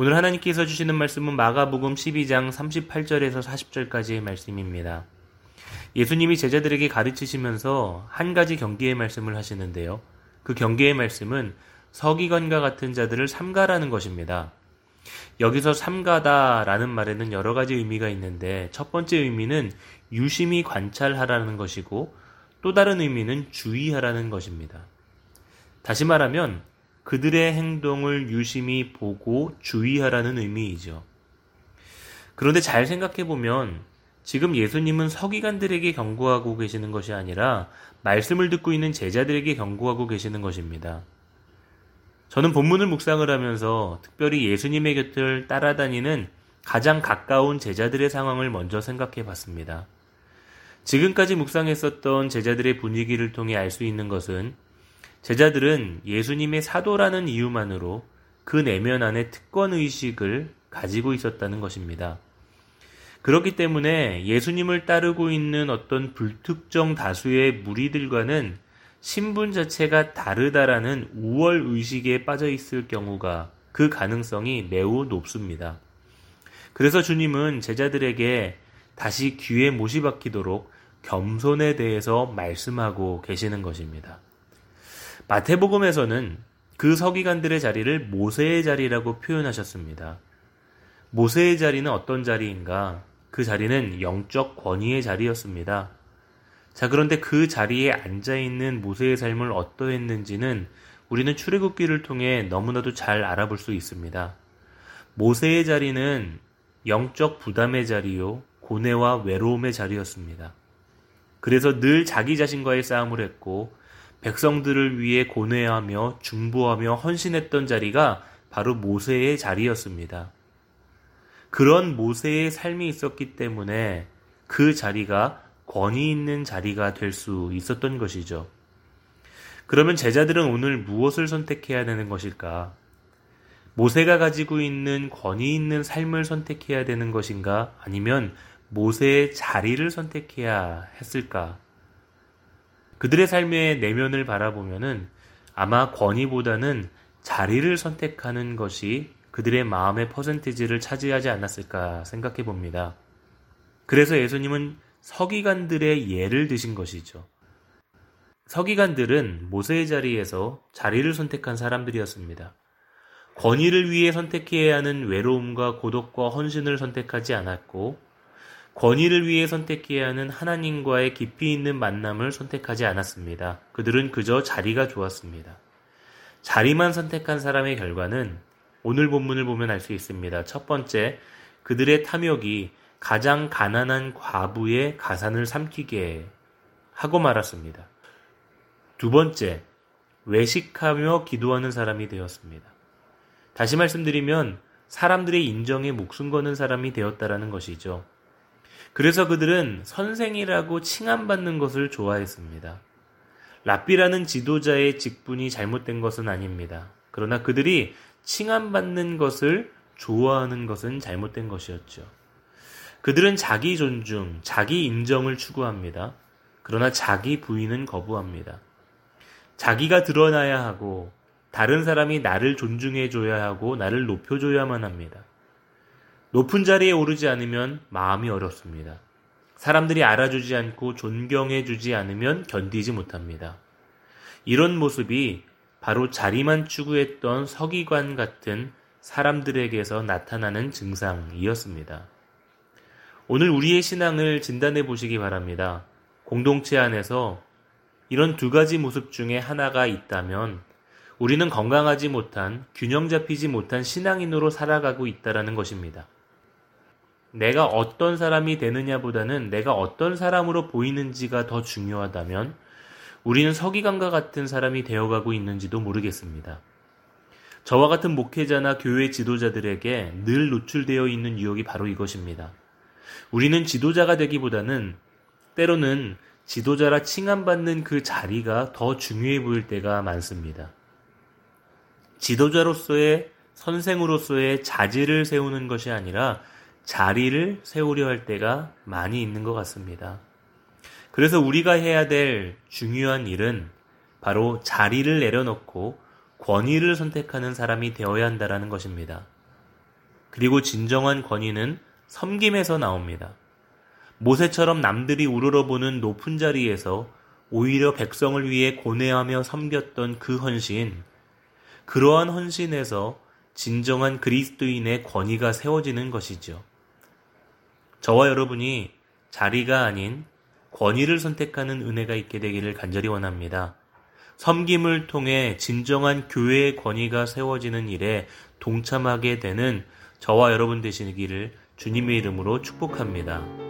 오늘 하나님께서 주시는 말씀은 마가복음 12장 38절에서 40절까지의 말씀입니다. 예수님이 제자들에게 가르치시면서 한 가지 경계의 말씀을 하시는데요. 그 경계의 말씀은 서기관과 같은 자들을 삼가라는 것입니다. 여기서 삼가다라는 말에는 여러 가지 의미가 있는데 첫 번째 의미는 유심히 관찰하라는 것이고 또 다른 의미는 주의하라는 것입니다. 다시 말하면 그들의 행동을 유심히 보고 주의하라는 의미이죠. 그런데 잘 생각해 보면 지금 예수님은 서기관들에게 경고하고 계시는 것이 아니라 말씀을 듣고 있는 제자들에게 경고하고 계시는 것입니다. 저는 본문을 묵상을 하면서 특별히 예수님의 곁을 따라다니는 가장 가까운 제자들의 상황을 먼저 생각해 봤습니다. 지금까지 묵상했었던 제자들의 분위기를 통해 알 수 있는 것은 제자들은 예수님의 사도라는 이유만으로 그 내면 안에 특권 의식을 가지고 있었다는 것입니다. 그렇기 때문에 예수님을 따르고 있는 어떤 불특정 다수의 무리들과는 신분 자체가 다르다라는 우월 의식에 빠져 있을 경우가 그 가능성이 매우 높습니다. 그래서 주님은 제자들에게 다시 귀에 못이 박히도록 겸손에 대해서 말씀하고 계시는 것입니다. 마태복음에서는 그 서기관들의 자리를 모세의 자리라고 표현하셨습니다. 모세의 자리는 어떤 자리인가? 그 자리는 영적 권위의 자리였습니다. 자, 그런데 그 자리에 앉아 있는 모세의 삶을 어떠했는지는 우리는 출애굽기를 통해 너무나도 잘 알아볼 수 있습니다. 모세의 자리는 영적 부담의 자리요, 고뇌와 외로움의 자리였습니다. 그래서 늘 자기 자신과의 싸움을 했고 백성들을 위해 고뇌하며 중보하며 헌신했던 자리가 바로 모세의 자리였습니다. 그런 모세의 삶이 있었기 때문에 그 자리가 권위 있는 자리가 될 수 있었던 것이죠. 그러면 제자들은 오늘 무엇을 선택해야 되는 것일까? 모세가 가지고 있는 권위 있는 삶을 선택해야 되는 것인가? 아니면 모세의 자리를 선택해야 했을까? 그들의 삶의 내면을 바라보면은 아마 권위보다는 자리를 선택하는 것이 그들의 마음의 퍼센티지를 차지하지 않았을까 생각해 봅니다. 그래서 예수님은 서기관들의 예를 드신 것이죠. 서기관들은 모세의 자리에서 자리를 선택한 사람들이었습니다. 권위를 위해 선택해야 하는 외로움과 고독과 헌신을 선택하지 않았고 권위를 위해 선택해야 하는 하나님과의 깊이 있는 만남을 선택하지 않았습니다. 그들은 그저 자리가 좋았습니다. 자리만 선택한 사람의 결과는 오늘 본문을 보면 알 수 있습니다. 첫 번째, 그들의 탐욕이 가장 가난한 과부의 가산을 삼키게 하고 말았습니다. 두 번째, 외식하며 기도하는 사람이 되었습니다. 다시 말씀드리면 사람들의 인정에 목숨 거는 사람이 되었다라는 것이죠. 그래서 그들은 선생이라고 칭함받는 것을 좋아했습니다. 랍비라는 지도자의 직분이 잘못된 것은 아닙니다. 그러나 그들이 칭함받는 것을 좋아하는 것은 잘못된 것이었죠. 그들은 자기 존중, 자기 인정을 추구합니다. 그러나 자기 부인은 거부합니다. 자기가 드러나야 하고 다른 사람이 나를 존중해줘야 하고 나를 높여줘야만 합니다. 높은 자리에 오르지 않으면 마음이 어렵습니다. 사람들이 알아주지 않고 존경해주지 않으면 견디지 못합니다. 이런 모습이 바로 자리만 추구했던 서기관 같은 사람들에게서 나타나는 증상이었습니다. 오늘 우리의 신앙을 진단해 보시기 바랍니다. 공동체 안에서 이런 두 가지 모습 중에 하나가 있다면 우리는 건강하지 못한, 균형 잡히지 못한 신앙인으로 살아가고 있다라는 것입니다. 내가 어떤 사람이 되느냐보다는 내가 어떤 사람으로 보이는지가 더 중요하다면 우리는 서기관과 같은 사람이 되어가고 있는지도 모르겠습니다. 저와 같은 목회자나 교회 지도자들에게 늘 노출되어 있는 유혹이 바로 이것입니다. 우리는 지도자가 되기보다는 때로는 지도자라 칭함받는 그 자리가 더 중요해 보일 때가 많습니다. 지도자로서의 선생으로서의 자질을 세우는 것이 아니라 자리를 세우려 할 때가 많이 있는 것 같습니다. 그래서 우리가 해야 될 중요한 일은 바로 자리를 내려놓고 권위를 선택하는 사람이 되어야 한다라는 것입니다. 그리고 진정한 권위는 섬김에서 나옵니다. 모세처럼 남들이 우러러보는 높은 자리에서 오히려 백성을 위해 고뇌하며 섬겼던 그 헌신, 그러한 헌신에서 진정한 그리스도인의 권위가 세워지는 것이죠. 저와 여러분이 자리가 아닌 권위를 선택하는 은혜가 있게 되기를 간절히 원합니다. 섬김을 통해 진정한 교회의 권위가 세워지는 일에 동참하게 되는 저와 여러분 되시기를 주님의 이름으로 축복합니다.